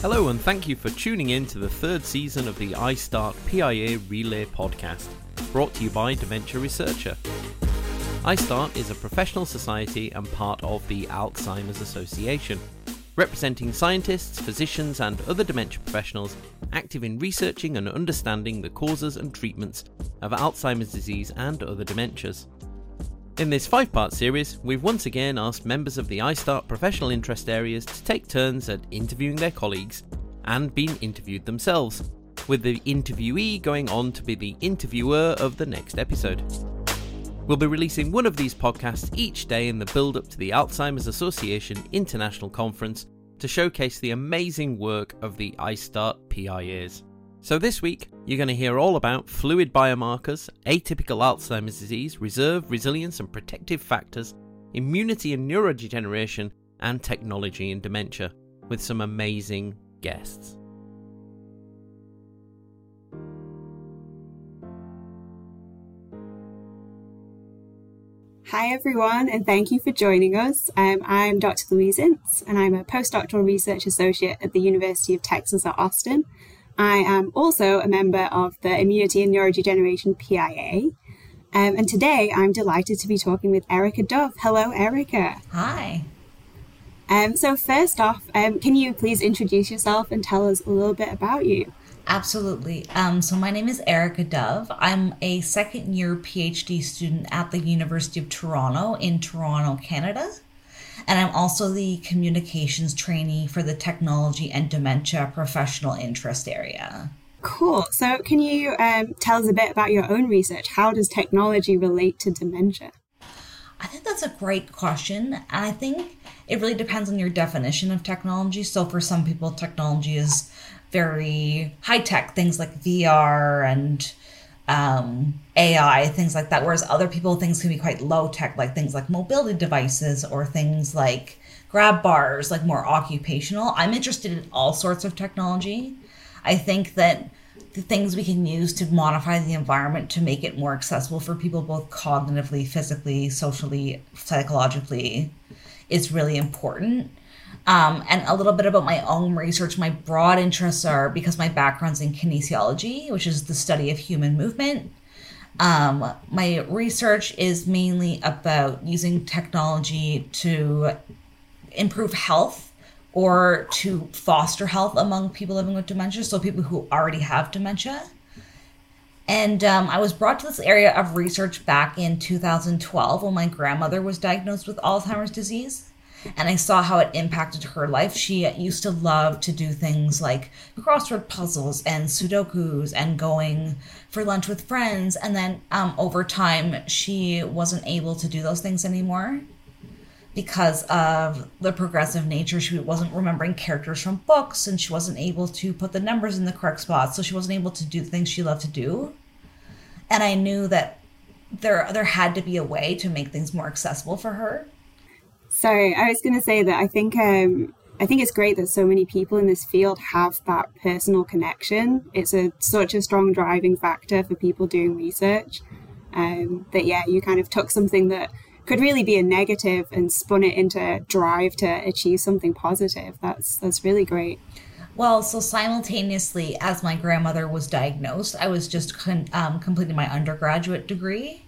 Hello, and thank you for tuning in to the third season of the ISTAART PIA Relay podcast, brought to you by Dementia Researcher. ISTAART is a professional society and part of the Alzheimer's Association, representing scientists, physicians, and other dementia professionals active in researching and understanding the causes and treatments of Alzheimer's disease and other dementias. In this five part series, we've once again asked members of the ISTAART professional interest areas to take turns at interviewing their colleagues and being interviewed themselves, with the interviewee going on to be the interviewer of the next episode. We'll be releasing one of these podcasts each day in the build up to the Alzheimer's Association International Conference to showcase the amazing work of the ISTAART PIAs. So, this week, you're going to hear all about fluid biomarkers, atypical Alzheimer's disease, reserve, resilience, and protective factors, immunity and neurodegeneration, and technology in dementia, with some amazing guests. Hi, everyone, and thank you for joining us. Um, I'm Dr. Louise Ince, and I'm a postdoctoral research associate at the University of Texas at Austin. I am also a member of the Immunity and Neurodegeneration PIA. Um, and today I'm delighted to be talking with Erica Dove. Hello, Erica. Hi. Um, so, first off, um, can you please introduce yourself and tell us a little bit about you? Absolutely. Um, so, my name is Erica Dove. I'm a second year PhD student at the University of Toronto in Toronto, Canada. And I'm also the communications trainee for the technology and dementia professional interest area. Cool. So, can you um, tell us a bit about your own research? How does technology relate to dementia? I think that's a great question. And I think it really depends on your definition of technology. So, for some people, technology is very high tech, things like VR and um, AI, things like that. Whereas other people, things can be quite low tech, like things like mobility devices or things like grab bars, like more occupational. I'm interested in all sorts of technology. I think that the things we can use to modify the environment to make it more accessible for people, both cognitively, physically, socially, psychologically, is really important. Um, and a little bit about my own research. My broad interests are because my background's in kinesiology, which is the study of human movement. Um, my research is mainly about using technology to improve health or to foster health among people living with dementia, so people who already have dementia. And um, I was brought to this area of research back in 2012 when my grandmother was diagnosed with Alzheimer's disease and I saw how it impacted her life. She used to love to do things like crossword puzzles and Sudokus and going for lunch with friends. And then um, over time, she wasn't able to do those things anymore because of the progressive nature. She wasn't remembering characters from books and she wasn't able to put the numbers in the correct spots. So she wasn't able to do the things she loved to do. And I knew that there there had to be a way to make things more accessible for her Sorry, I was going to say that I think um, I think it's great that so many people in this field have that personal connection. It's a such a strong driving factor for people doing research. Um, that yeah, you kind of took something that could really be a negative and spun it into drive to achieve something positive. That's that's really great. Well, so simultaneously, as my grandmother was diagnosed, I was just con- um, completing my undergraduate degree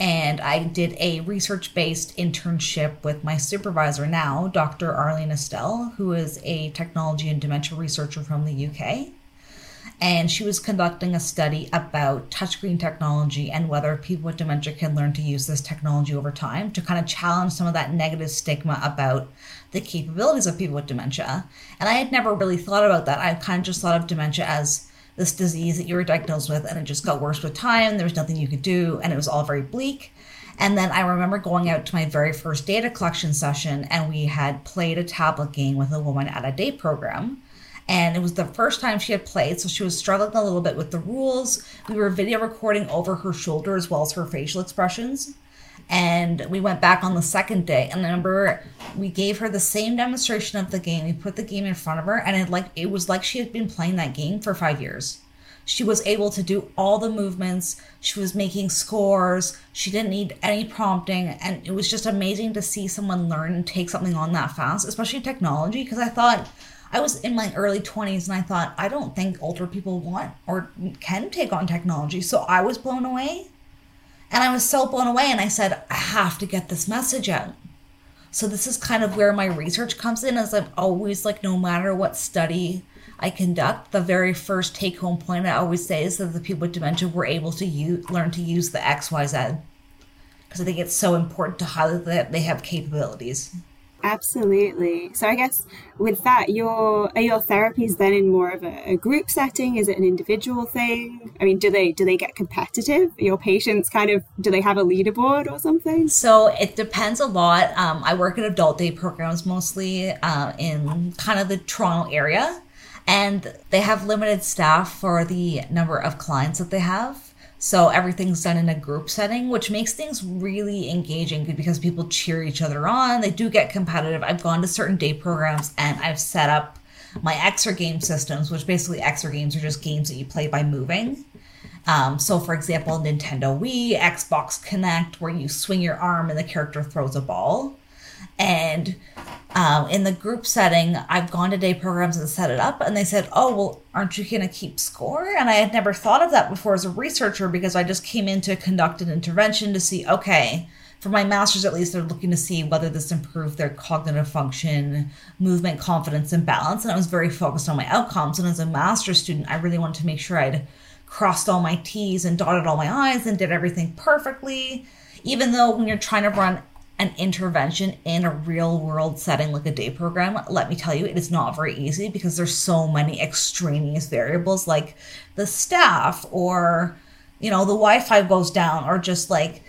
and I did a research based internship with my supervisor now, Dr. Arlene Astell, who is a technology and dementia researcher from the UK. And she was conducting a study about touchscreen technology and whether people with dementia can learn to use this technology over time to kind of challenge some of that negative stigma about the capabilities of people with dementia. And I had never really thought about that. I kind of just thought of dementia as this disease that you were diagnosed with, and it just got worse with time. There was nothing you could do, and it was all very bleak. And then I remember going out to my very first data collection session, and we had played a tablet game with a woman at a day program. And it was the first time she had played, so she was struggling a little bit with the rules. We were video recording over her shoulder as well as her facial expressions. And we went back on the second day, and I remember we gave her the same demonstration of the game. We put the game in front of her, and it like it was like she had been playing that game for five years. She was able to do all the movements. She was making scores. She didn't need any prompting, and it was just amazing to see someone learn and take something on that fast, especially technology. Because I thought I was in my early 20s and I thought, I don't think older people want or can take on technology. So I was blown away. And I was so blown away. And I said, I have to get this message out. So this is kind of where my research comes in, as I'm always like, no matter what study I conduct, the very first take home point I always say is that the people with dementia were able to learn to use the XYZ. Because I think it's so important to highlight that they have capabilities. Absolutely. So I guess with that, your are your therapies then in more of a, a, group setting? Is it an individual thing? I mean, do they do they get competitive? Your patients kind of do they have a leaderboard or something? So it depends a lot. Um, I work in adult day programs mostly uh, in kind of the Toronto area, and they have limited staff for the number of clients that they have. So everything's done in a group setting, which makes things really engaging because people cheer each other on. They do get competitive. I've gone to certain day programs and I've set up my Exergame systems, which basically Exergames are just games that you play by moving. Um, so, for example, Nintendo Wii, Xbox Kinect, where you swing your arm and the character throws a ball. And um, in the group setting, I've gone to day programs and set it up, and they said, "Oh, well, aren't you going to keep score?" And I had never thought of that before as a researcher because I just came in to conduct an intervention to see, okay, for my masters at least, they're looking to see whether this improved their cognitive function, movement, confidence, and balance. And I was very focused on my outcomes. And as a master's student, I really wanted to make sure I'd crossed all my T's and dotted all my I's and did everything perfectly. Even though when you're trying to run an intervention in a real world setting like a day program, let me tell you, it is not very easy because there's so many extraneous variables like the staff or, you know, the Wi Fi goes down or just like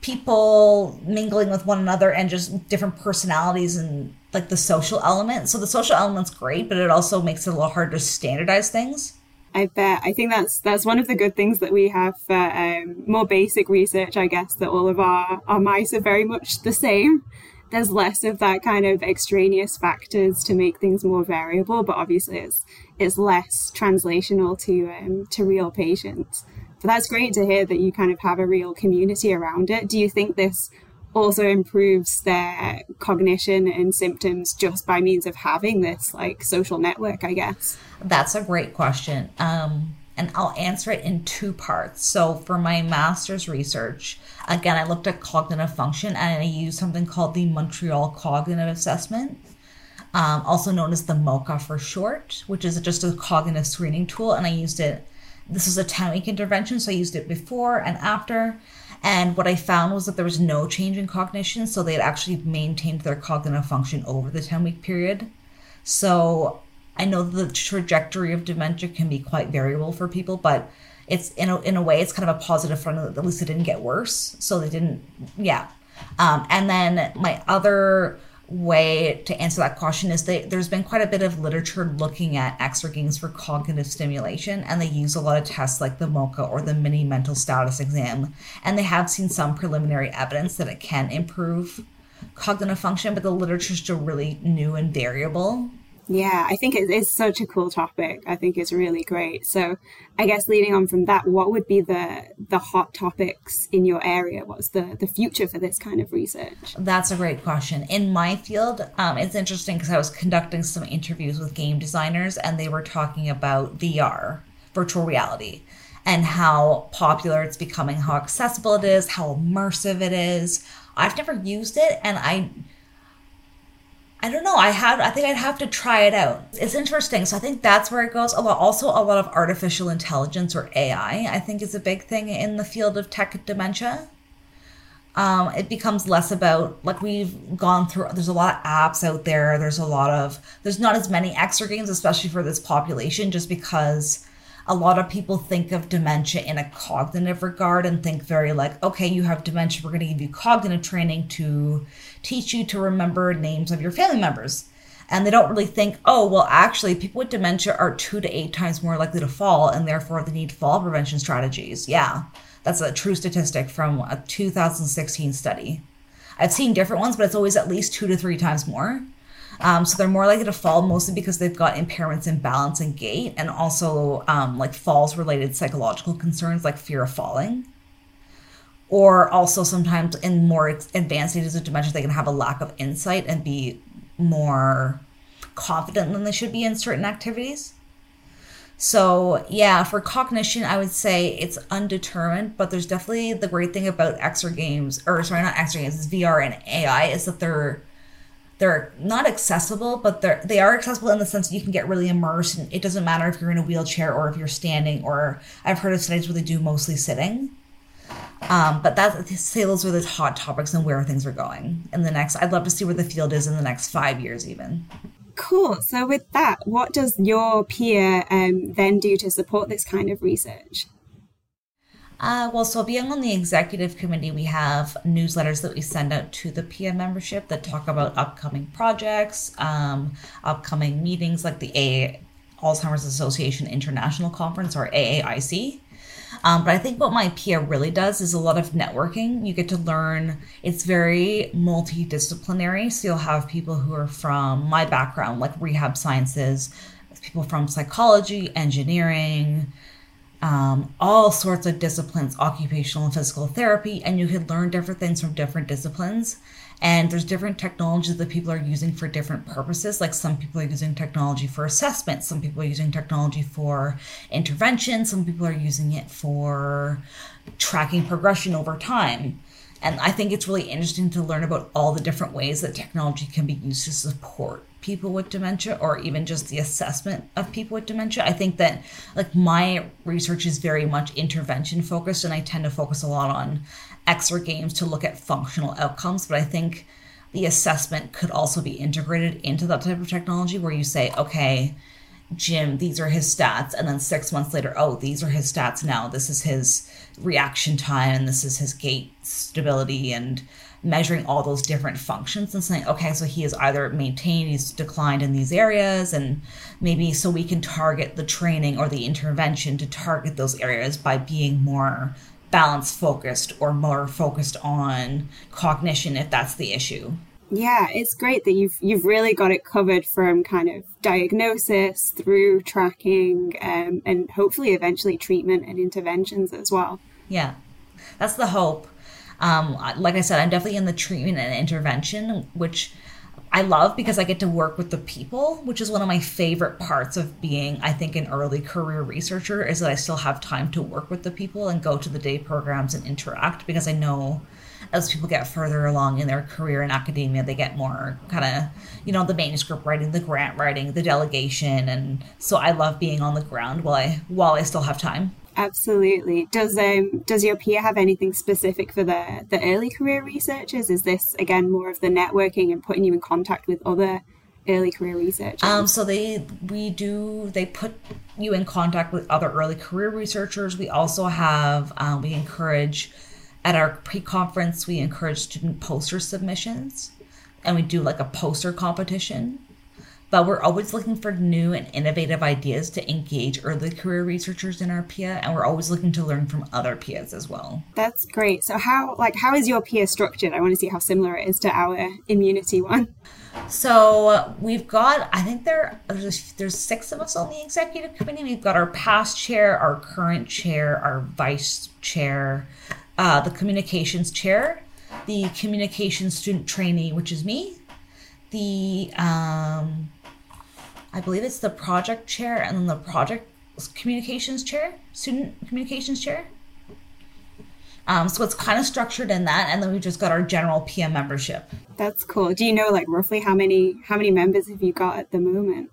people mingling with one another and just different personalities and like the social element. So the social element's great, but it also makes it a little hard to standardize things. I bet. I think that's that's one of the good things that we have for um, more basic research. I guess that all of our our mice are very much the same. There's less of that kind of extraneous factors to make things more variable, but obviously it's it's less translational to um, to real patients. But that's great to hear that you kind of have a real community around it. Do you think this also improves their cognition and symptoms just by means of having this like social network, I guess? That's a great question. Um, and I'll answer it in two parts. So, for my master's research, again, I looked at cognitive function and I used something called the Montreal Cognitive Assessment, um, also known as the MoCA for short, which is just a cognitive screening tool. And I used it, this is a 10 week intervention, so I used it before and after. And what I found was that there was no change in cognition, so they had actually maintained their cognitive function over the 10 week period. So I know the trajectory of dementia can be quite variable for people, but it's in a, in a way, it's kind of a positive front. At least it didn't get worse. So they didn't, yeah. Um, and then my other way to answer that question is that there's been quite a bit of literature looking at Exergames for cognitive stimulation, and they use a lot of tests like the MoCA or the mini mental status exam. And they have seen some preliminary evidence that it can improve cognitive function, but the literature is still really new and variable. Yeah, I think it is such a cool topic. I think it's really great. So, I guess leading on from that, what would be the the hot topics in your area? What's the the future for this kind of research? That's a great question. In my field, um, it's interesting because I was conducting some interviews with game designers, and they were talking about VR, virtual reality, and how popular it's becoming, how accessible it is, how immersive it is. I've never used it, and I I don't know. I have. I think I'd have to try it out. It's interesting. So I think that's where it goes. A lot. Also, a lot of artificial intelligence or AI. I think is a big thing in the field of tech dementia. Um, it becomes less about like we've gone through. There's a lot of apps out there. There's a lot of. There's not as many exergames, especially for this population, just because a lot of people think of dementia in a cognitive regard and think very like, okay, you have dementia. We're going to give you cognitive training to teach you to remember names of your family members. And they don't really think, oh, well, actually, people with dementia are two to eight times more likely to fall, and therefore they need fall prevention strategies. Yeah, that's a true statistic from a 2016 study. I've seen different ones, but it's always at least two to three times more. Um, so they're more likely to fall mostly because they've got impairments in balance and gait, and also um, like falls related psychological concerns like fear of falling or also sometimes in more advanced stages of dementia they can have a lack of insight and be more confident than they should be in certain activities. So, yeah, for cognition, I would say it's undetermined, but there's definitely the great thing about exergames, or sorry, not exergames, it's VR and AI, is that they're they're not accessible, but they're they are accessible in the sense that you can get really immersed, and it doesn't matter if you're in a wheelchair or if you're standing, or I've heard of studies where they do mostly sitting. Um, but that say those are the hot topics and where things are going in the next. I'd love to see where the field is in the next five years, even. Cool. So, with that, what does your PIA um, then do to support this kind of research? Uh, well, so being on the executive committee, we have newsletters that we send out to the PIA membership that talk about upcoming projects, um, upcoming meetings like the Alzheimer's Association International Conference or AAIC. Um, but I think what my PIA really does is a lot of networking. You get to learn, it's very multidisciplinary. So you'll have people who are from my background, like rehab sciences, people from psychology, engineering, um, all sorts of disciplines, occupational and physical therapy, and you could learn different things from different disciplines. And there's different technologies that people are using for different purposes. Like some people are using technology for assessment, some people are using technology for intervention, some people are using it for tracking progression over time. And I think it's really interesting to learn about all the different ways that technology can be used to support people with dementia or even just the assessment of people with dementia. I think that like my research is very much intervention focused and I tend to focus a lot on exergames to look at functional outcomes, but I think the assessment could also be integrated into that type of technology where you say, okay, Jim, these are his stats. And then six months later, oh, these are his stats now. This is his reaction time and this is his gait stability and measuring all those different functions and saying, okay, so he has either maintained, he's declined in these areas, and maybe so we can target the training or the intervention to target those areas by being more balance focused or more focused on cognition if that's the issue. Yeah, it's great that you've you've really got it covered from kind of diagnosis through tracking um, and hopefully eventually treatment and interventions as well. Yeah, that's the hope. Um, like I said, I'm definitely in the treatment and intervention, which I love because I get to work with the people, which is one of my favorite parts of being, I think, an early career researcher is that I still have time to work with the people and go to the day programs and interact because I know as people get further along in their career in academia, they get more kind of, you know, the manuscript writing, the grant writing, the delegation, and so I love being on the ground while I while I still have time. Absolutely. Does um does your PIA have anything specific for the the early career researchers? Is this again more of the networking and putting you in contact with other early career researchers? Um, so they we do they put you in contact with other early career researchers. We also have um, we encourage at our pre-conference we encourage student poster submissions, and we do like a poster competition but we're always looking for new and innovative ideas to engage early career researchers in our PIA, and we're always looking to learn from other PIAs as well. That's great. So how like how is your PIA structured? I want to see how similar it is to our immunity one. So we've got, I think there there's, there's six of us on the executive committee. We've got our past chair, our current chair, our vice chair, uh, the communications chair, the communications student trainee, which is me, the um, I believe it's the project chair and then the project communications chair, student communications chair. Um, so it's kind of structured in that, and then we just got our general PIA membership. That's cool. Do you know like roughly how many how many members have you got at the moment?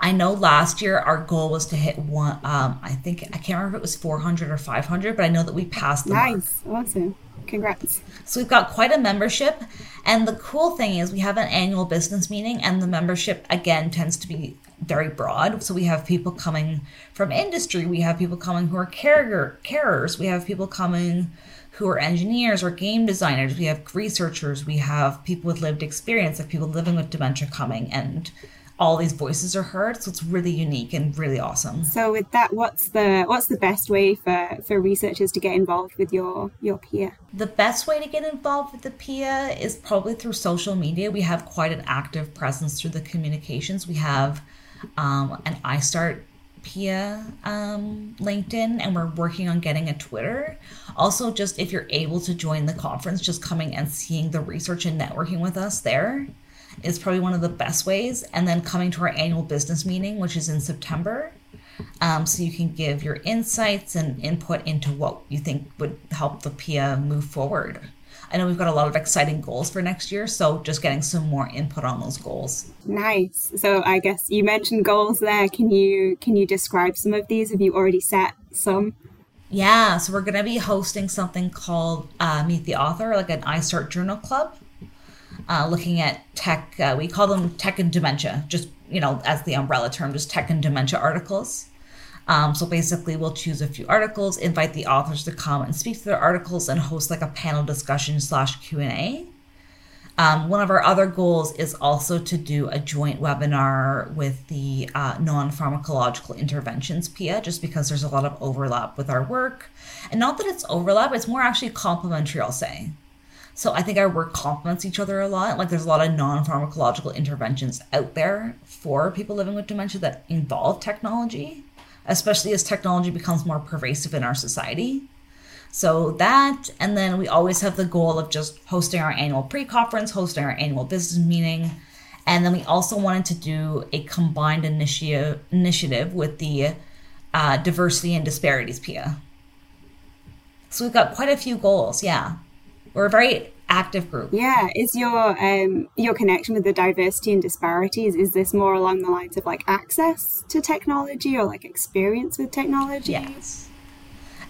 I know last year our goal was to hit one. Um, I think I can't remember if it was 400 or 500, but I know that we passed the nice. mark. Awesome. Congrats. So we've got quite a membership. And the cool thing is we have an annual business meeting and the membership again tends to be very broad. So we have people coming from industry, we have people coming who are caregiver carers, we have people coming who are engineers or game designers, we have researchers, we have people with lived experience, like people living with dementia coming and all these voices are heard so it's really unique and really awesome. So with that what's the what's the best way for for researchers to get involved with your your PIA the best way to get involved with the PIA is probably through social media. We have quite an active presence through the communications. We have um, an ISTAART PIA um, LinkedIn, and we're working on getting a Twitter. Also, just if you're able to join the conference, just coming and seeing the research and networking with us there is probably one of the best ways. And then coming to our annual business meeting, which is in September. Um, so you can give your insights and input into what you think would help the PIA move forward. I know we've got a lot of exciting goals for next year, so just getting some more input on those goals. Nice. So I guess you mentioned goals there. Can you can you describe some of these? Have you already set some? Yeah, so we're going to be hosting something called uh, Meet the Author, like an ISTAART Journal Club, uh, looking at tech. Uh, we call them tech and dementia, just you know, as the umbrella term, just tech and dementia articles. Um, so basically, we'll choose a few articles, invite the authors to come and speak to their articles, and host like a panel discussion slash Q and A. Um, one of our other goals is also to do a joint webinar with the uh, non pharmacological interventions PIA, just because there's a lot of overlap with our work. And not that it's overlap, it's more actually complementary, I'll say. So I think our work complements each other a lot. Like there's a lot of non pharmacological interventions out there for people living with dementia that involve technology especially as technology becomes more pervasive in our society. So that, and then we always have the goal of just hosting our annual pre conference, hosting our annual business meeting. And then we also wanted to do a combined initiative initiative with the uh, diversity and disparities PIA. So we've got quite a few goals. Yeah, we're a very active group. Yeah, is your um your connection with the diversity and disparities is this more along the lines of like access to technology or like experience with technology? Yes.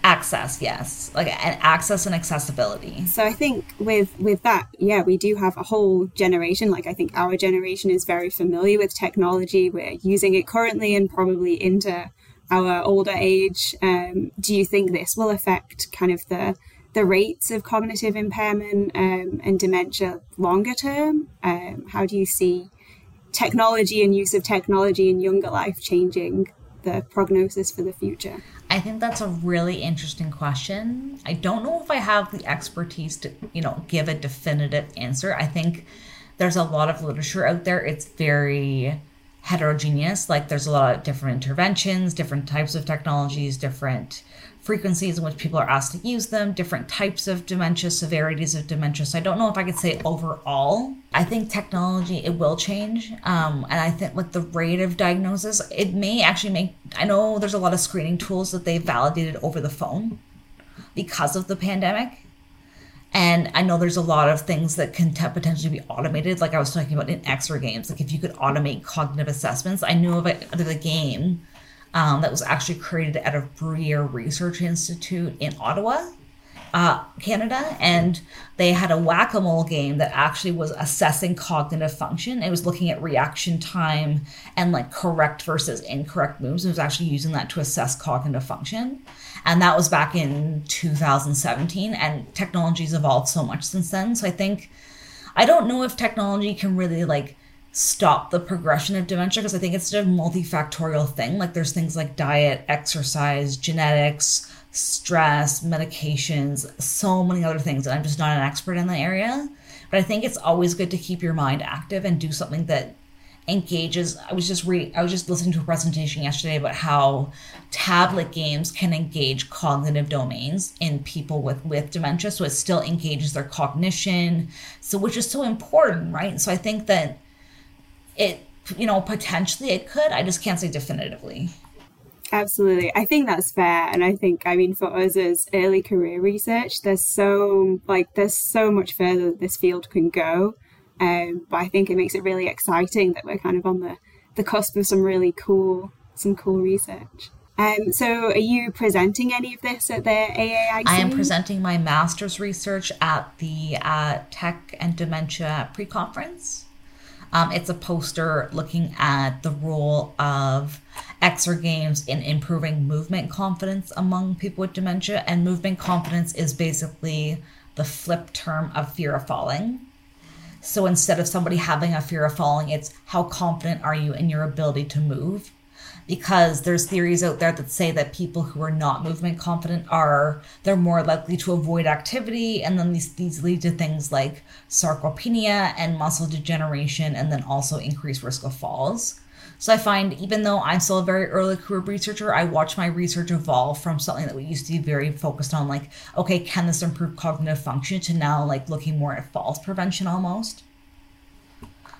Access, yes, like and access and accessibility. So I think with with that, yeah, we do have a whole generation. Like I think our generation is very familiar with technology. We're using it currently and probably into our older age. Um, do you think this will affect kind of the the rates of cognitive impairment um, and dementia longer term? Um, how do you see technology and use of technology in younger life changing the prognosis for the future? I think that's a really interesting question. I don't know if I have the expertise to, you know, give a definitive answer. I think there's a lot of literature out there. It's very heterogeneous. Like there's a lot of different interventions, different types of technologies, different frequencies in which people are asked to use them, different types of dementia, severities of dementia. So I don't know if I could say overall. I think technology it will change, um, and I think like the rate of diagnosis it may actually make. I know there's a lot of screening tools that they validated over the phone because of the pandemic. And I know there's a lot of things that can t- potentially be automated, like I was talking about in exergames. Like if you could automate cognitive assessments, I knew of a, of a game um, that was actually created at a Bruyere Research Institute in Ottawa, uh, Canada, and they had a whack a mole game that actually was assessing cognitive function. It was looking at reaction time and like correct versus incorrect moves. It was actually using that to assess cognitive function. And that was back in 2017, and technology's evolved so much since then. So I think, I don't know if technology can really like stop the progression of dementia because I think it's a multifactorial thing. Like there's things like diet, exercise, genetics, stress, medications, so many other things. And I'm just not an expert in the area. But I think it's always good to keep your mind active and do something that engages. I was just re I was just listening to a presentation yesterday about how tablet games can engage cognitive domains in people with with dementia. So it still engages their cognition. So which is so important, right? So I think that it you know potentially it could i just can't say definitively absolutely i think that's fair and i think i mean for us as early career research there's so like there's so much further this field can go um, but i think it makes it really exciting that we're kind of on the the cusp of some really cool some cool research um, so are you presenting any of this at the AAIC? I am presenting my master's research at the uh, Tech and Dementia pre-conference. Um, it's a poster looking at the role of exergames in improving movement confidence among people with dementia. And movement confidence is basically the flip term of fear of falling. So instead of somebody having a fear of falling, it's how confident are you in your ability to move? Because there's theories out there that say that people who are not movement confident are they're more likely to avoid activity and then these these lead to things like sarcopenia and muscle degeneration and then also increased risk of falls so I find even though I'm still a very early career researcher, I watch my research evolve from something that we used to be very focused on, like, okay, can this improve cognitive function, to now like looking more at falls prevention almost.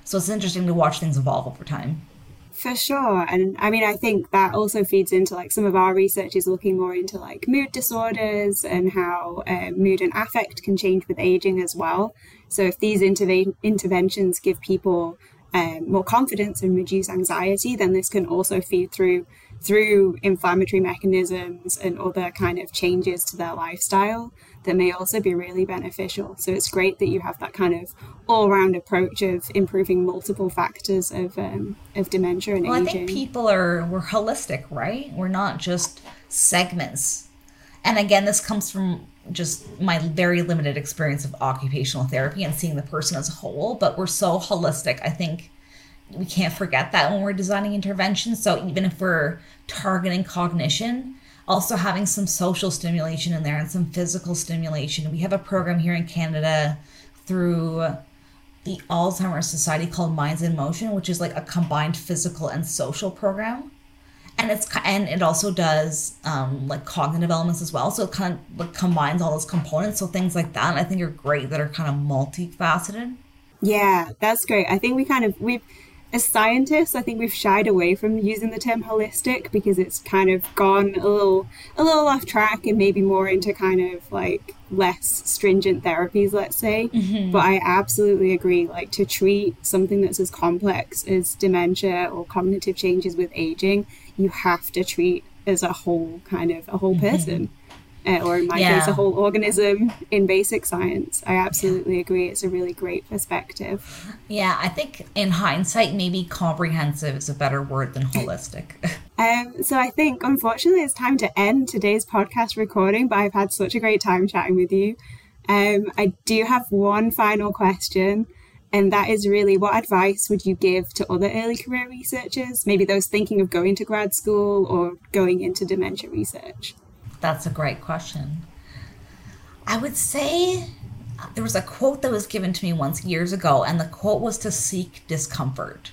So it's interesting to watch things evolve over time. For sure. And I mean, I think that also feeds into like some of our research is looking more into like mood disorders and how uh, mood and affect can change with aging as well. So if these interve- interventions give people um, more confidence and reduce anxiety, then this can also feed through through inflammatory mechanisms and other kind of changes to their lifestyle that may also be really beneficial. So it's great that you have that kind of all-round approach of improving multiple factors of um, of dementia and well, aging. I think people are we're holistic, right? We're not just segments. And again, this comes from just my very limited experience of occupational therapy and seeing the person as a whole, but we're so holistic. I think we can't forget that when we're designing interventions. So even if we're targeting cognition, also having some social stimulation in there and some physical stimulation. We have a program here in Canada through the Alzheimer's Society called Minds in Motion, which is like a combined physical and social program. And it's and it also does um, like cognitive elements as well. So it kind of like combines all those components. So things like that, I think, are great that are kind of multifaceted. Yeah, that's great. I think we kind of we've as scientists, I think we've shied away from using the term holistic because it's kind of gone a little a little off track and maybe more into kind of like less stringent therapies, let's say. Mm-hmm. But I absolutely agree. Like to treat something that's as complex as dementia or cognitive changes with aging, you have to treat as a whole kind of a whole mm-hmm. person uh, or in my yeah. case, a whole organism in basic science. I absolutely yeah. agree. It's a really great perspective. Yeah, I think in hindsight, maybe comprehensive is a better word than holistic. um, so I think, unfortunately, it's time to end today's podcast recording, but I've had such a great time chatting with you. Um, I do have one final question. And that is really what advice would you give to other early career researchers, maybe those thinking of going to grad school or going into dementia research? That's a great question. I would say uh, there was a quote that was given to me once years ago, and the quote was to seek discomfort.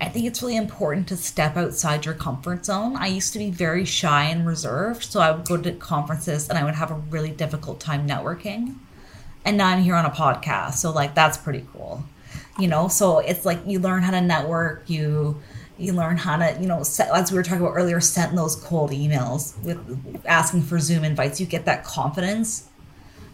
I think it's really important to step outside your comfort zone. I used to be very shy and reserved, so I would go to conferences and I would have a really difficult time networking. And now I'm here on a podcast, so like that's pretty cool. You know, so it's like you learn how to network, you you learn how to, you know, set, as we were talking about earlier, send those cold emails with asking for Zoom invites. You get that confidence,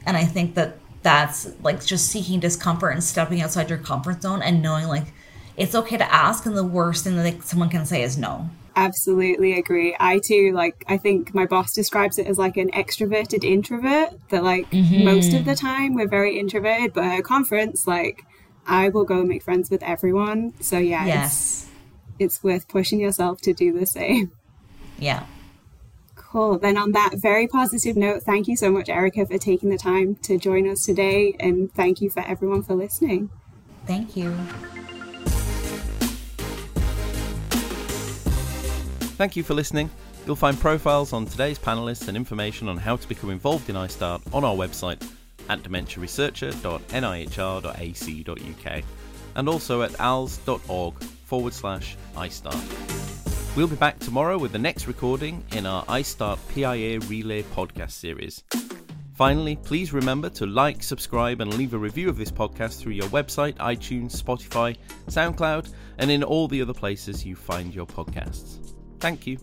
and I think that that's like just seeking discomfort and stepping outside your comfort zone and knowing like it's okay to ask, and the worst thing that like, someone can say is no. Absolutely agree. I too like. I think my boss describes it as like an extroverted introvert. That like mm-hmm. most of the time we're very introverted, but at a conference, like I will go make friends with everyone. So yeah, yes it's worth pushing yourself to do the same. Yeah. Cool. Then, on that very positive note, thank you so much, Erica, for taking the time to join us today. And thank you for everyone for listening. Thank you. Thank you for listening. You'll find profiles on today's panelists and information on how to become involved in ISTAART on our website at dementiaresearcher.nihr.ac.uk and also at alz.org forward slash ISTAART. We'll be back tomorrow with the next recording in our ISTAART PIA Relay podcast series. Finally, please remember to like, subscribe, and leave a review of this podcast through your website, iTunes, Spotify, SoundCloud, and in all the other places you find your podcasts. Thank you.